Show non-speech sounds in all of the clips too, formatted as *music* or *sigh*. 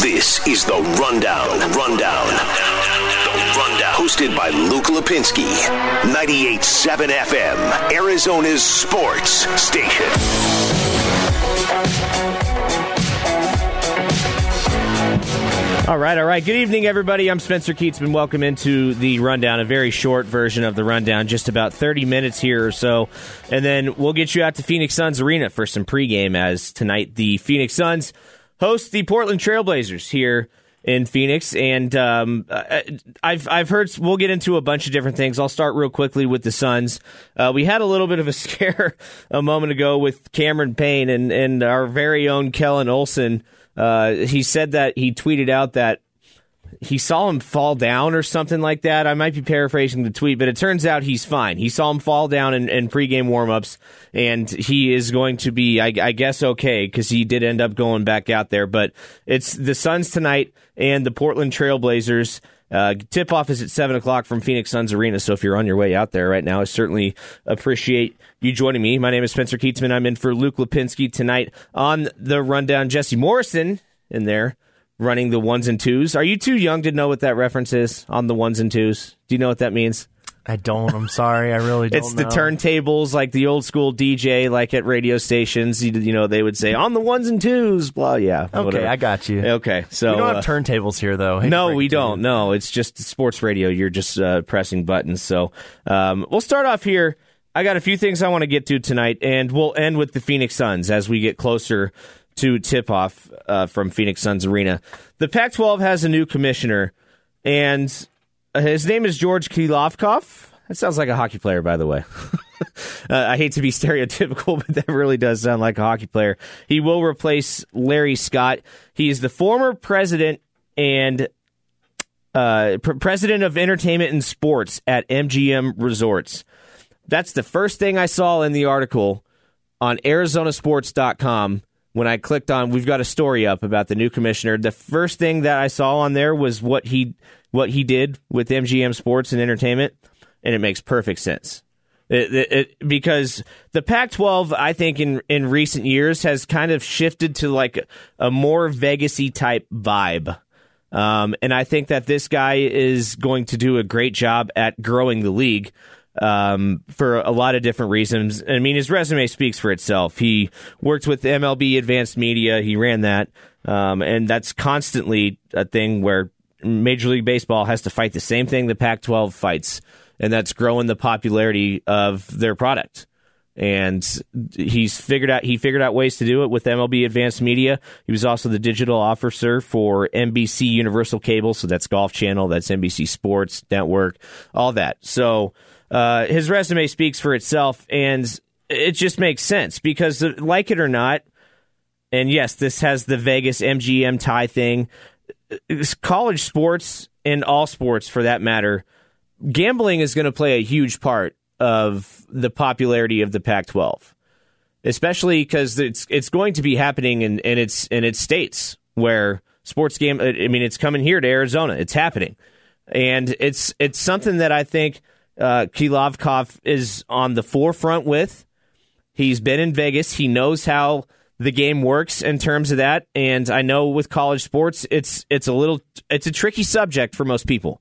This is the Rundown. Rundown. The Rundown. Hosted by Luke Lapinski. 98.7 FM. Arizona's sports station. All right, all right. Good evening, everybody. I'm Spencer Kietzman. Welcome into the rundown, a very short version of the rundown, just about 30 minutes here or so. And then we'll get you out to Phoenix Suns Arena for some pregame as tonight the Phoenix Suns host the Portland Trailblazers here in Phoenix. And um, I've, I've heard, we'll get into a bunch of different things. I'll start real quickly with the Suns. Uh, we had a little bit of a *laughs* scare a moment ago with Cameron Payne and, and our very own Kellan Olson. Uh, he said that he tweeted out that he saw him fall down or something like that. I might be paraphrasing the tweet, but it turns out he's fine. He saw him fall down in, in pregame warmups, and he is going to be, I, I guess, okay because he did end up going back out there. But it's the Suns tonight and the Portland Trailblazers. Uh, tip off is at 7 o'clock from Phoenix Suns Arena. So if you're on your way out there right now, I certainly appreciate you joining me. My name is Spencer Kietzman. I'm in for Luke Lapinski tonight on the rundown. Jesse Morrison in there running the ones and twos. Are you too young to know what that reference is on the ones and twos? Do you know what that means? I don't. I'm sorry. I really don't. It's know. the turntables, like the old school DJ, like at radio stations. You, you know, they would say on the ones and twos. Blah, yeah. Okay, whatever. I got you. Okay, so we don't uh, have turntables here, though. Hate no, we don't. you. No, it's just sports radio. You're just uh, pressing buttons. So um, we'll start off here. I got a few things I want to get to tonight, and we'll end with the Phoenix Suns as we get closer to tip off uh, from Phoenix Suns Arena. The Pac 12 has a new commissioner, and his name is George Kliavkoff. That sounds like a hockey player, by the way. *laughs* uh, I hate to be stereotypical, *laughs* but that really does sound like a hockey player. He will replace Larry Scott. He is the former president and uh, pr- president of entertainment and sports at MGM Resorts. That's the first thing I saw in the article on ArizonaSports.com when I clicked on. We've got a story up about the new commissioner. The first thing that I saw on there was what he what he did with MGM Sports and Entertainment, and it makes perfect sense. It, it, it- because the Pac-12, I think in in recent years has kind of shifted to like a more Vegasy type vibe. Um, and I think that this guy is going to do a great job at growing the league um, for a lot of different reasons. I mean, his resume speaks for itself. He worked with MLB Advanced Media, he ran that, um, and that's constantly a thing where Major League Baseball has to fight the same thing the Pac 12 fights, and that's growing the popularity of their product and he's figured out he figured out ways to do it with MLB Advanced Media. He was also the digital officer for NBC Universal Cable, so that's Golf Channel, that's NBC Sports Network, all that. So uh, his resume speaks for itself, and it just makes sense because, uh, like it or not, and yes, this has the Vegas MGM tie thing. College sports and all sports, for that matter, gambling is going to play a huge part of the popularity of the Pac-12, especially because it's it's going to be happening in, in its in its states where sports game. I mean, it's coming here to Arizona. It's happening, and it's it's something that I think uh, Kliavkoff is on the forefront with. He's been in Vegas. He knows how the game works in terms of that, and I know with college sports, it's it's a little it's a tricky subject for most people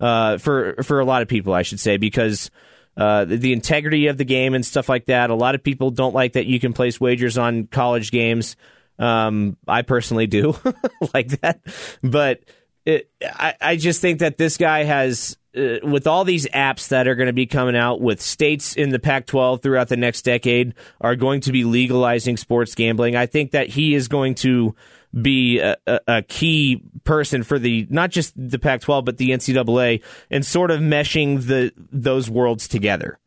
uh, for for a lot of people, I should say, because uh, the, the integrity of the game and stuff like that. A lot of people don't like that you can place wagers on college games. Um, I personally do *laughs* like that, but it, I, I just think that this guy has. Uh, with all these apps that are going to be coming out with states in the Pac 12 throughout the next decade are going to be legalizing sports gambling, I think that he is going to be a, a, key person for the not just the Pac-12 but the NCAA and sort of meshing the those worlds together.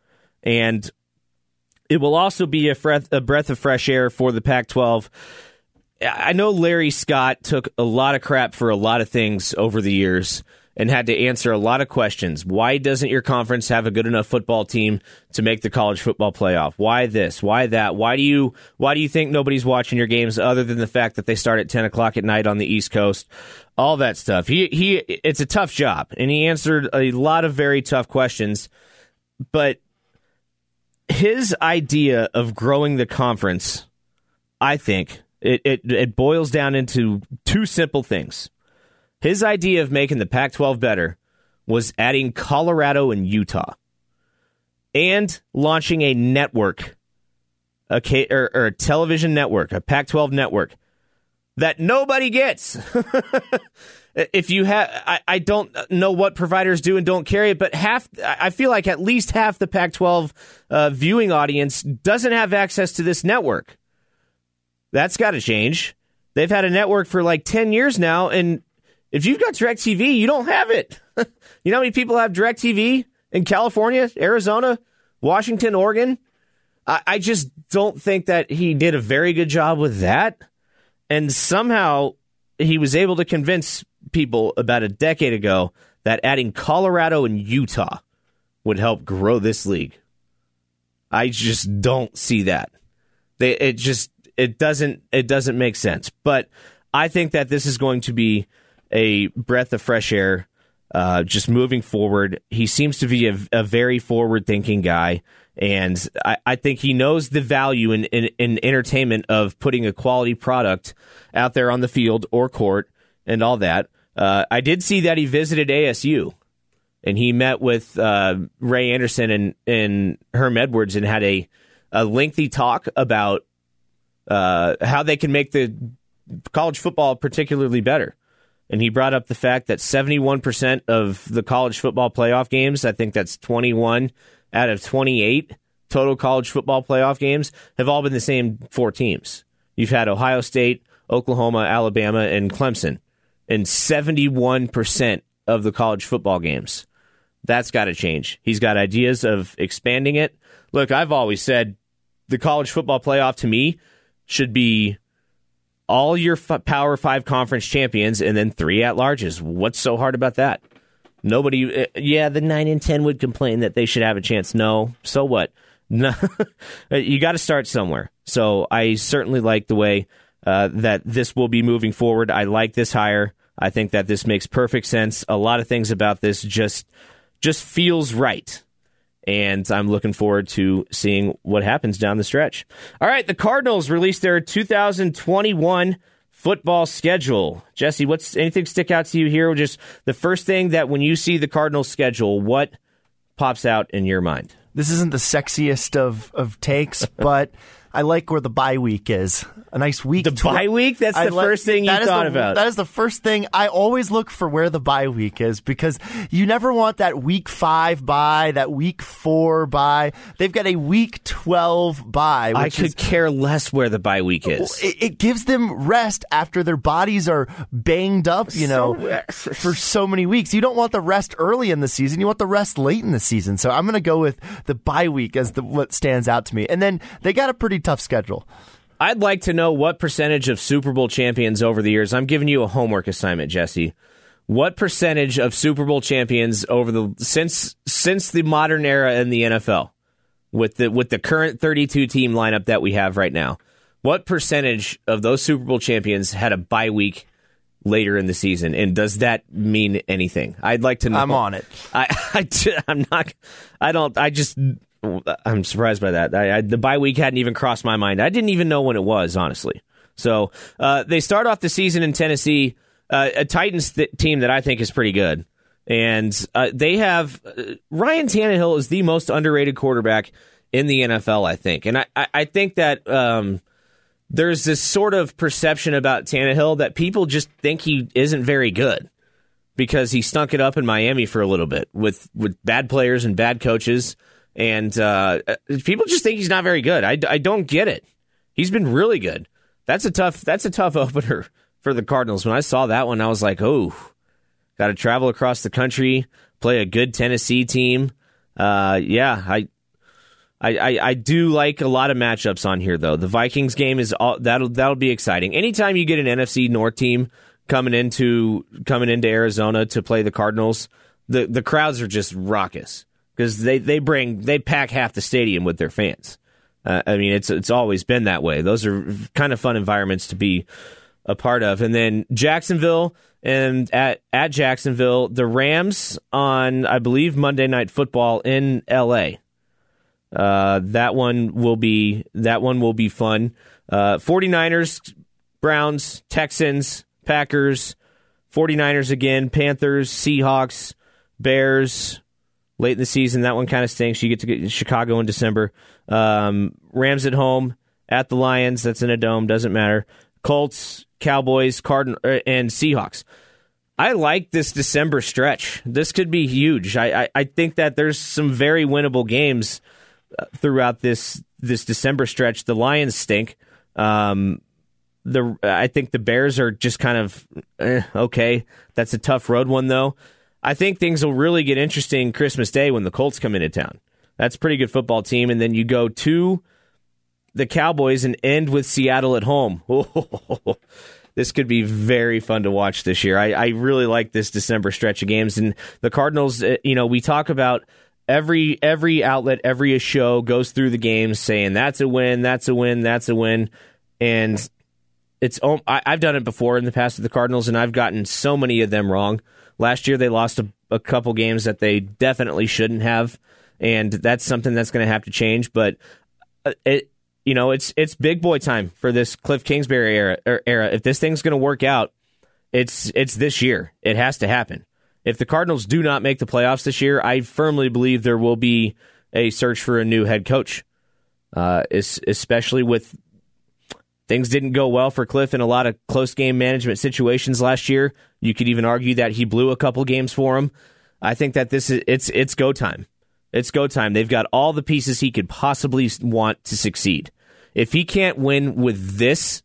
And it will also be a, breath, a breath of fresh air for the Pac-12. I know Larry Scott took a lot of crap for a lot of things over the years and had to answer a lot of questions. Why doesn't your conference have a good enough football team to make the college football playoff? Why this? Why that? Why do you why do you think nobody's watching your games other than the fact that they start at ten o'clock at night on the East Coast? All that stuff. He he it's a tough job and he answered a lot of very tough questions, but his idea of growing the conference, I think, It, it it boils down into two simple things. His idea of making the Pac-12 better was adding Colorado and Utah, and launching a network, a or, or a television network, a Pac-12 network that nobody gets. *laughs* if you have, I, I, don't know what providers do and don't carry it, but half, I feel like at least half the Pac 12 uh, viewing audience doesn't have access to this network. That's got to change. They've had a network for like 10 years now, and if you've got DirecTV, you don't have it. *laughs* you know how many people have DirecTV in California, Arizona, Washington, Oregon? I, I just don't think that he did a very good job with that. And somehow he was able to convince people about a decade ago that adding Colorado and Utah would help grow this league. I just don't see that. They it just it doesn't it doesn't make sense. But I think that this is going to be a breath of fresh air. Uh, just moving forward, he seems to be a, a very forward thinking guy. And I, I, think he knows the value in, in, in, entertainment of putting a quality product out there on the field or court and all that. Uh, I did see that he visited ASU and he met with uh, Ray Anderson and, and Herm Edwards and had a, a lengthy talk about uh, how they can make the college football particularly better. And he brought up the fact that 71% of the college football playoff games, I think that's 21 out of 28 total college football playoff games, have all been the same four teams. You've had Ohio State, Oklahoma, Alabama, and Clemson in 71% of the college football games. That's got to change. He's got ideas of expanding it. Look, I've always said the college football playoff to me should be all your f- Power Five conference champions and then three at larges. What's so hard about that? Nobody, uh, yeah, the nine and ten would complain that they should have a chance. No, so what? *laughs* No, you got to start somewhere. So I certainly like the way uh, that this will be moving forward. I like this hire. I think that this makes perfect sense. A lot of things about this just just feels right. And I'm looking forward to seeing what happens down the stretch. All right, the Cardinals released their 2021 football schedule. Jesse, what's anything stick out to you here? Just the first thing that when you see the Cardinals schedule, what pops out in your mind? This isn't the sexiest of, of takes, *laughs* but I like where the bye week is. A nice week. The tw- bye week? That's the first thing you thought the, about. That is the first thing. I always look for where the bye week is because you never want that week five bye, that week four bye. They've got a week 12 bye. I could is, care less where the bye week is. It, it, gives them rest after their bodies are banged up, you know, so, for so many weeks. You don't want the rest early in the season. You want the rest late in the season. So I'm going to go with the bye week as the, what stands out to me. And then they got a pretty tough schedule. I'd like to know what percentage of Super Bowl champions over the years. I'm giving you a homework assignment, Jesse. What percentage of Super Bowl champions over the since since the modern era in the NFL, with the with the current 32 team lineup that we have right now, what percentage of those Super Bowl champions had a bye week later in the season, and does that mean anything? I'd like to know. I'm on it. I, *laughs* I I'm not. I don't. I just I'm surprised by that. I, I, the bye week hadn't even crossed my mind. I didn't even know when it was, honestly. So uh, they start off the season in Tennessee, uh, a Titans th- team that I think is pretty good, and uh, they have uh, Ryan Tannehill is the most underrated quarterback in the NFL, I think, and I, I think that. Um, there's this sort of perception about Tannehill that people just think he isn't very good because he stunk it up in Miami for a little bit with with bad players and bad coaches and uh, people just think he's not very good. I, I don't get it. He's been really good. That's a tough. That's a tough *laughs* opener for the Cardinals. When I saw that one, I was like, oh, got to travel across the country, play a good Tennessee team. Uh, yeah, I, I, I, I, do like a lot of matchups on here though. The Vikings game is all, that'll that'll be exciting. Anytime you get an NFC North team coming into coming into Arizona to play the Cardinals, the the crowds are just raucous because they, they bring they pack half the stadium with their fans. Uh, I mean, it's it's always been that way. Those are kind of fun environments to be a part of. And then Jacksonville and at at Jacksonville, the Rams on I believe Monday Night Football in L.A. Uh, that one will be that one will be fun. Uh, 49ers Browns, Texans, Packers, 49ers again, Panthers, Seahawks, Bears. Late in the season, that one kind of stinks. You get to get Chicago in December. Um, Rams at home, at the Lions. That's in a dome. Doesn't matter. Colts, Cowboys, Cardin- uh, and Seahawks. I like this December stretch. This could be huge. I, I, I think that there's some very winnable games uh, throughout this this December stretch. The Lions stink. Um, the I think the Bears are just kind of eh, okay. That's a tough road one though. I think things will really get interesting Christmas Day when the Colts come into town. That's a pretty good football team, and then you go to the Cowboys and end with Seattle at home. *laughs* this could be very fun to watch this year. I, I really like this December stretch of games, and the Cardinals. Eh, you know, we talk about every every outlet, every show goes through the games saying that's a win, that's a win, that's a win, and it's I, have done it before in the past with the Cardinals, and I've gotten so many of them wrong. Last year, they lost a, a couple games that they definitely shouldn't have, and that's something that's going to have to change. But uh, it, you know, it's it's big boy time for this Cliff Kingsbury era. Er, era. If this thing's going to work out, it's it's this year. It has to happen. If the Cardinals do not make the playoffs this year, I firmly believe there will be a search for a new head coach, uh, especially with things didn't go well for Cliff in a lot of close game management situations last year. You could even argue that he blew a couple games for him. I think that this is it's it's go time. It's go time. They've got all the pieces he could possibly want to succeed. If he can't win with this,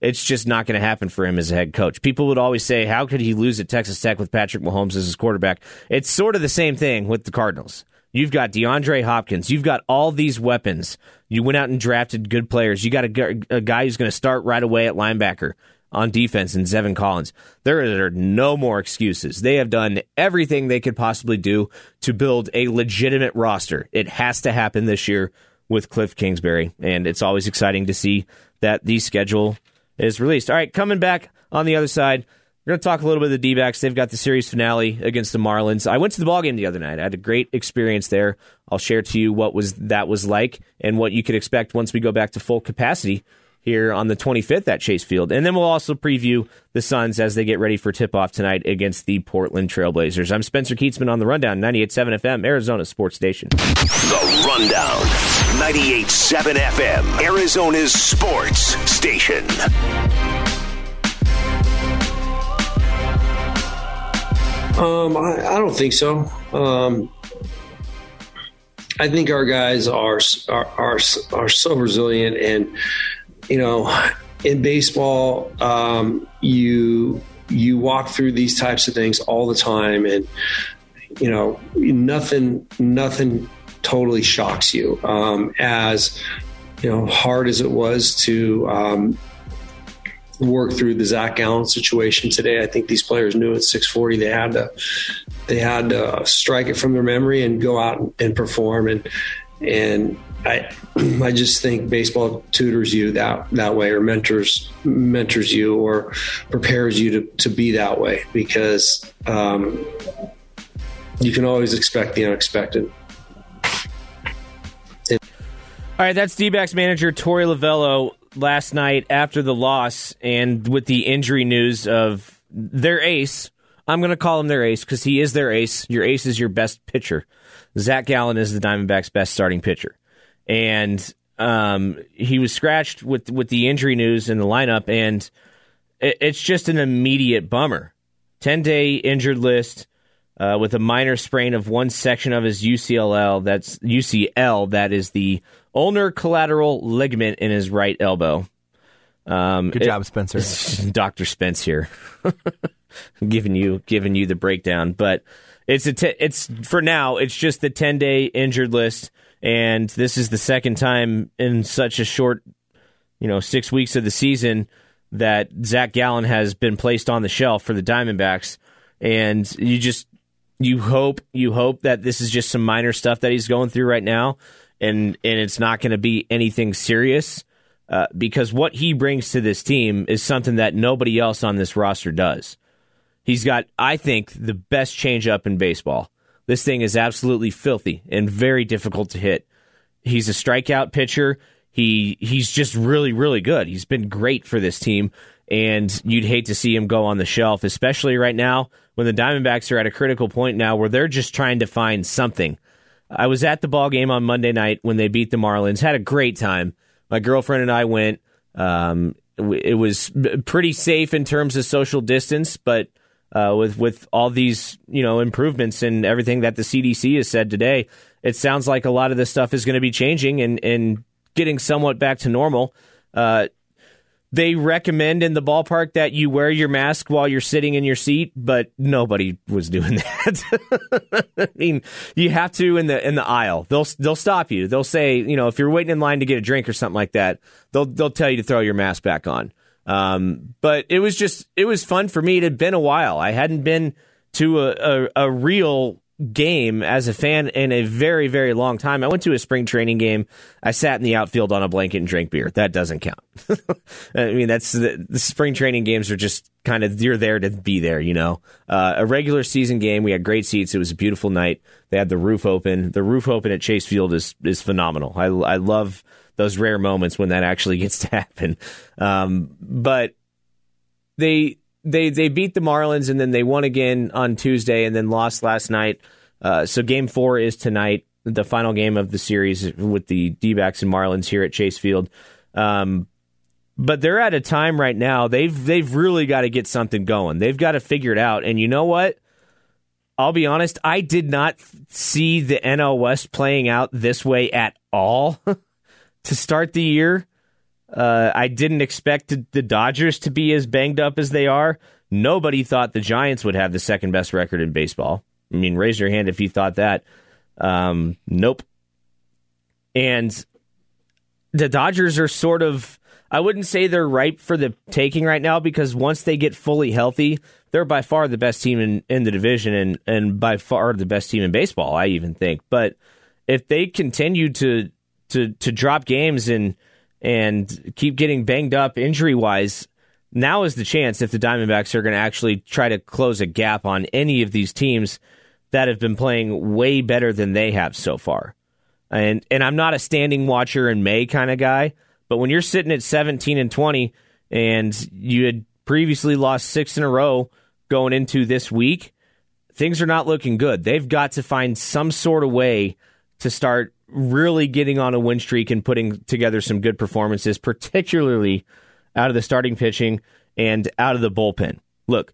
it's just not going to happen for him as a head coach. People would always say, "How could he lose at Texas Tech with Patrick Mahomes as his quarterback?" It's sort of the same thing with the Cardinals. You've got DeAndre Hopkins. You've got all these weapons. You went out and drafted good players. You got a, a guy who's going to start right away at linebacker on defense in Zaven Collins. There are no more excuses. They have done everything they could possibly do to build a legitimate roster. It has to happen this year with Cliff Kingsbury, and it's always exciting to see that the schedule is released. All right, coming back on the other side. We're going to talk a little bit of the D backs. They've got the series finale against the Marlins. I went to the ballgame the other night. I had a great experience there. I'll share to you what was that was like and what you could expect once we go back to full capacity here on the 25th at Chase Field. And then we'll also preview the Suns as they get ready for tip off tonight against the Portland Trailblazers. I'm Spencer Kietzman on the Rundown, 98.7 FM, Arizona Sports Station. The Rundown, 98.7 FM, Arizona's Sports Station. Um, I, I, don't think so. Um, I think our guys are, are are are so resilient, and you know, in baseball, um, you you walk through these types of things all the time, and you know, nothing nothing totally shocks you. Um, as you know, hard as it was to um, work through the Zach Gallen situation today. I think these players knew at 640 they had to they had to strike it from their memory and go out and perform and and I *clears throat* I just think baseball tutors you that that way or mentors mentors you or prepares you to, to be that way because um, you can always expect the unexpected. All right, that's D-backs manager Torey Lovullo last night after the loss and with the injury news of their ace. I'm going to call him their ace because he is their ace. Your ace is your best pitcher. Zach Gallen is the Diamondbacks' best starting pitcher, and um, he was scratched with with the injury news in the lineup, and it, it's just an immediate bummer. Ten day injured list. Uh, with a minor sprain of one section of his UCLL. That's UCL. That is the ulnar collateral ligament in his right elbow. Um, Good job, Spencer. *laughs* Doctor Spence here, *laughs* giving you giving you the breakdown. But it's a t- it's for now. It's just the ten day injured list, and this is the second time in such a short, you know, six weeks of the season that Zach Gallen has been placed on the shelf for the Diamondbacks, and you just you hope you hope that this is just some minor stuff that he's going through right now and and it's not going to be anything serious uh, because what he brings to this team is something that nobody else on this roster does. He's got, I think, the best changeup in baseball. This thing is absolutely filthy and very difficult to hit. He's a strikeout pitcher. he he's just really really good. He's been great for this team, and you'd hate to see him go on the shelf, especially right now when the Diamondbacks are at a critical point now where they're just trying to find something. I was at the ball game on Monday night when they beat the Marlins. Had a great time. My girlfriend and I went. Um, it was pretty safe in terms of social distance, but uh, with with all these you know improvements and everything that the CDC has said today, it sounds like a lot of this stuff is going to be changing and and getting somewhat back to normal. Uh, they recommend in the ballpark that you wear your mask while you're sitting in your seat, but nobody was doing *laughs* that. I mean, you have to in the in the aisle. They'll they'll stop you. They'll say, you know, if you're waiting in line to get a drink or something like that, they'll they'll tell you to throw your mask back on. Um, but it was just it was fun for me. It had been a while. I hadn't been to a, a, a real game as a fan in a very, very long time. I went to a spring training game. I sat in the outfield on a blanket and drank beer. That doesn't count. *laughs* I mean, that's the, the, spring training games are just kind of you're there to be there. You know, uh, a regular season game. We had great seats. It was a beautiful night. They had the roof open. The roof open at Chase Field is is phenomenal. I I love those rare moments when that actually *laughs* gets to happen. Um, but they they they beat the Marlins and then they won again on Tuesday and then lost last night. Uh, so game four is tonight, the final game of the series with the D backs and Marlins here at Chase Field. Um, but they're at a time right now. They've they've really got to get something going. They've got to figure it out. And you know what? I'll be honest. I did not see the NL West playing out this way at all *laughs* to start the year. Uh, I didn't expect the Dodgers to be as banged up as they are. Nobody thought the Giants would have the second best record in baseball. I mean, raise your hand if you thought that. Um, nope. And the Dodgers are sort of, I wouldn't say they're ripe for the taking right now because once they get fully healthy, they're by far the best team in, in the division and, and by far the best team in baseball, I even think. But if they continue to to to drop games and and keep getting banged up injury wise, now is the chance if the Diamondbacks are going to actually try to close a gap on any of these teams that have been playing way better than they have so far. And and I'm not a standing watcher in May kind of guy, but when you're sitting at 17 and 20 and you had previously lost 6 in a row going into this week, things are not looking good. They've got to find some sort of way to start really getting on a win streak and putting together some good performances, particularly out of the starting pitching and out of the bullpen. Look,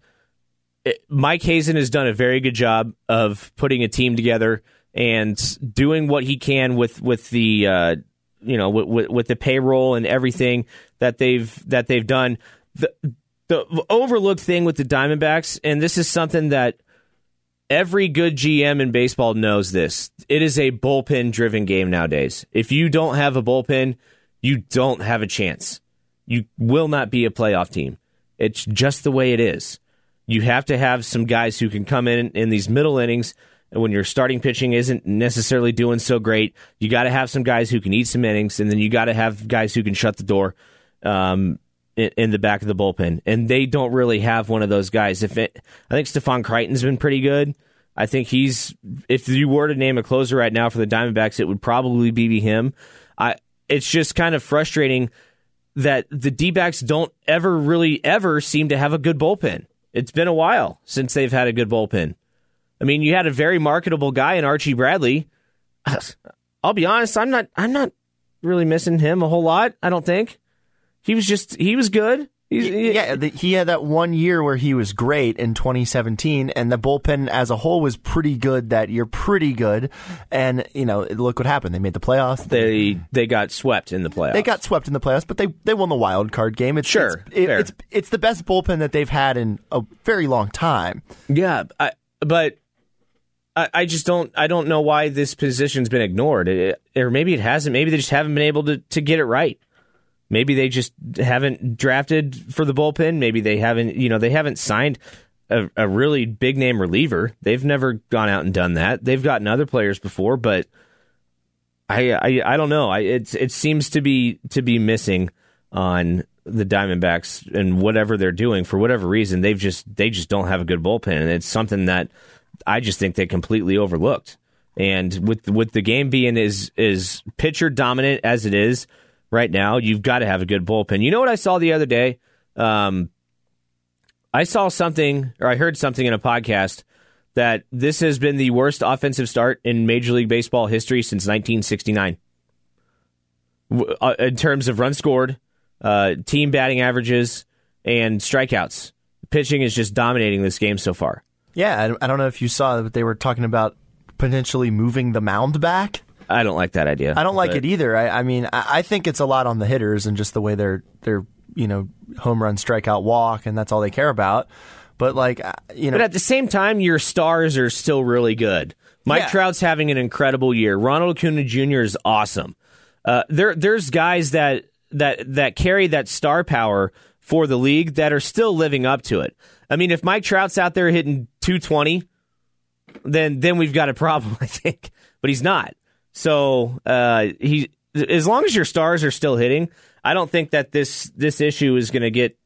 it, Mike Hazen has done a very good job of putting a team together and doing what he can with with the uh, you know with, with the payroll and everything that they've that they've done. The the overlooked thing with the Diamondbacks, and this is something that every good GM in baseball knows this. It is a bullpen driven game nowadays. If you don't have a bullpen, you don't have a chance. You will not be a playoff team. It's just the way it is. You have to have some guys who can come in in these middle innings when your starting pitching isn't necessarily doing so great. You got to have some guys who can eat some innings, and then you got to have guys who can shut the door. Um, in, the back of the bullpen, and they don't really have one of those guys. If it, I think Stefan Crichton's been pretty good. I think he's. If you were to name a closer right now for the Diamondbacks, it would probably be him. I. It's just kind of frustrating that the D don't ever really ever seem to have a good bullpen. It's been a while since they've had a good bullpen. I mean, you had a very marketable guy in Archie Bradley. *sighs* I'll be honest, I'm not. I'm not really missing him a whole lot. I don't think. He was just he was good. He's, he, yeah, the, he had that one year where he was great in 2017, and the bullpen as a whole was pretty good that year, pretty good. And you know, look what happened. They made the playoffs. They they got swept in the playoffs. They got swept in the playoffs, but they they won the wild card game. It's, sure, it's, it, it's it's the best bullpen that they've had in a very long time. Yeah, I, but I, I just don't I don't know why this position's been ignored, it, or maybe it hasn't. Maybe they just haven't been able to to get it right. Maybe they just haven't drafted for the bullpen. Maybe they haven't, you know, they haven't signed a, a, really big name reliever. They've never gone out and done that. They've gotten other players before, but I I, I don't know. I it it seems to be to be missing on the Diamondbacks and whatever they're doing for whatever reason. They've just they just don't have a good bullpen, and it's something that I just think they completely overlooked. And with with the game being is is pitcher dominant as it is right now, you've got to have a good bullpen. You know what I saw the other day? Um, I saw something, or I heard something in a podcast that this has been the worst offensive start in Major League Baseball history since 1969. Uh, in terms of runs scored, uh, team batting averages, and strikeouts, pitching is just dominating this game so far. Yeah, I don't know if you saw but they were talking about potentially moving the mound back. I don't like that idea. I don't like it either. I, I mean, I, I, think it's a lot on the hitters and just the way they're they're you know home run, strikeout, walk, and that's all they care about. But like uh, you know, but at the same time, your stars are still really good. Mike yeah. Trout's having an incredible year. Ronald Acuna Jr. is awesome. Uh, there, there's guys that that that carry that star power for the league that are still living up to it. I mean, if Mike Trout's out there hitting 220, then then we've got a problem, *laughs* I think. But he's not. So uh, he, as long as your stars are still hitting, I don't think that this this issue is going to get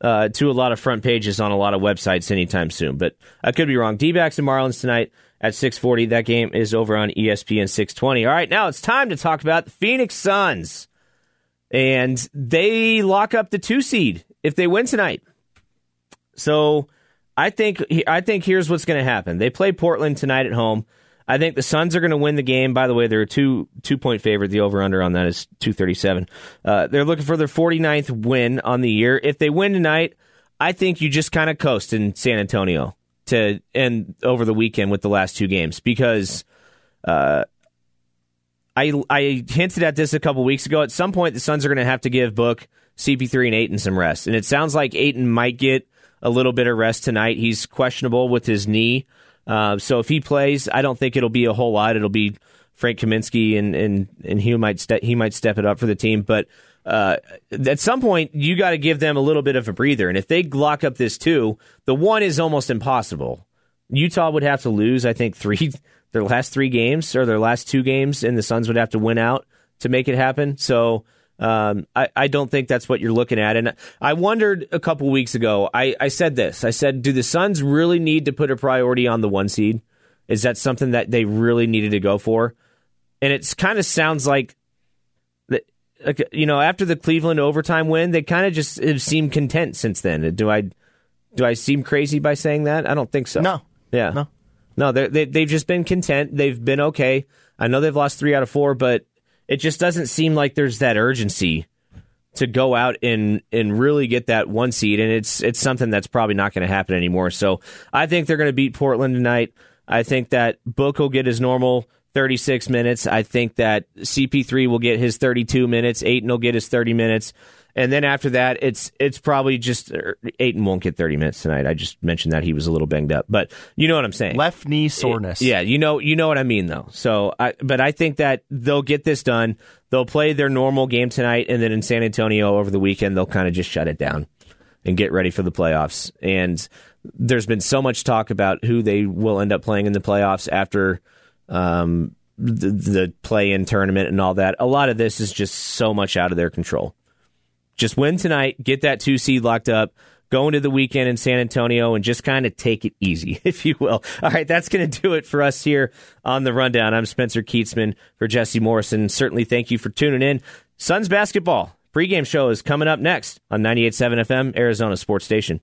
uh, to a lot of front pages on a lot of websites anytime soon. But I could be wrong. D-backs and Marlins tonight at 6:40. That game is over on ESPN 620. All right, now it's time to talk about the Phoenix Suns, and they lock up the two seed if they win tonight. So I think I think here's what's going to happen. They play Portland tonight at home. I think the Suns are going to win the game. By the way, they're a two two point favorite. The over under on that is two thirty seven. Uh, they're looking for their 49th win on the year. If they win tonight, I think you just kind of coast in San Antonio to end over the weekend with the last two games because uh, I I hinted at this a couple weeks ago. At some point, the Suns are going to have to give Book CP3 and Ayton some rest, and it sounds like Ayton might get a little bit of rest tonight. He's questionable with his knee. Uh, so if he plays, I don't think it'll be a whole lot. It'll be Frank Kaminsky and and and he might he might step it up for the team, but. Uh, at some point, you got to give them a little bit of a breather. And if they lock up this two, the one is almost impossible. Utah would have to lose, I think, three their last three games or their last two games, and the Suns would have to win out to make it happen. So um, I, I don't think that's what you're looking at. And I wondered a couple weeks ago, I, I said this I said, do the Suns really need to put a priority on the one seed? Is that something that they really needed to go for? And it kind of sounds like, like, you know, after the Cleveland overtime win, they kind of just have seemed content since then. Do I do I seem crazy by saying that? I don't think so. No. Yeah. No. No, they they've just been content. They've been okay. I know they've lost three out of four, but it just doesn't seem like there's that urgency to go out and and really get that one seed, and it's it's something that's probably not going to happen anymore. So I think they're going to beat Portland tonight. I think that Book will get his normal 36 minutes. I think that CP3 will get his 32 minutes. Ayton will get his 30 minutes. And then after that, it's it's probably just er, Ayton won't get 30 minutes tonight. I just mentioned that he was a little banged up, but you know what I'm saying. Left knee soreness. It, yeah, you know you know what I mean though. So, I, but I think that they'll get this done. They'll play their normal game tonight, and then in San Antonio over the weekend, they'll kind of just shut it down and get ready for the playoffs. And there's been so much talk about who they will end up playing in the playoffs after um, the, the play-in tournament and all that. A lot of this is just so much out of their control just win tonight, get that two seed locked up, go into the weekend in San Antonio, and just kind of take it easy, *laughs* if you will. All right, that's going to do it for us here on the rundown. I'm Spencer Kietzman for Jesse Morrison. Certainly, thank you for tuning in. Suns basketball pregame show is coming up next on 98.7 FM, Arizona Sports Station.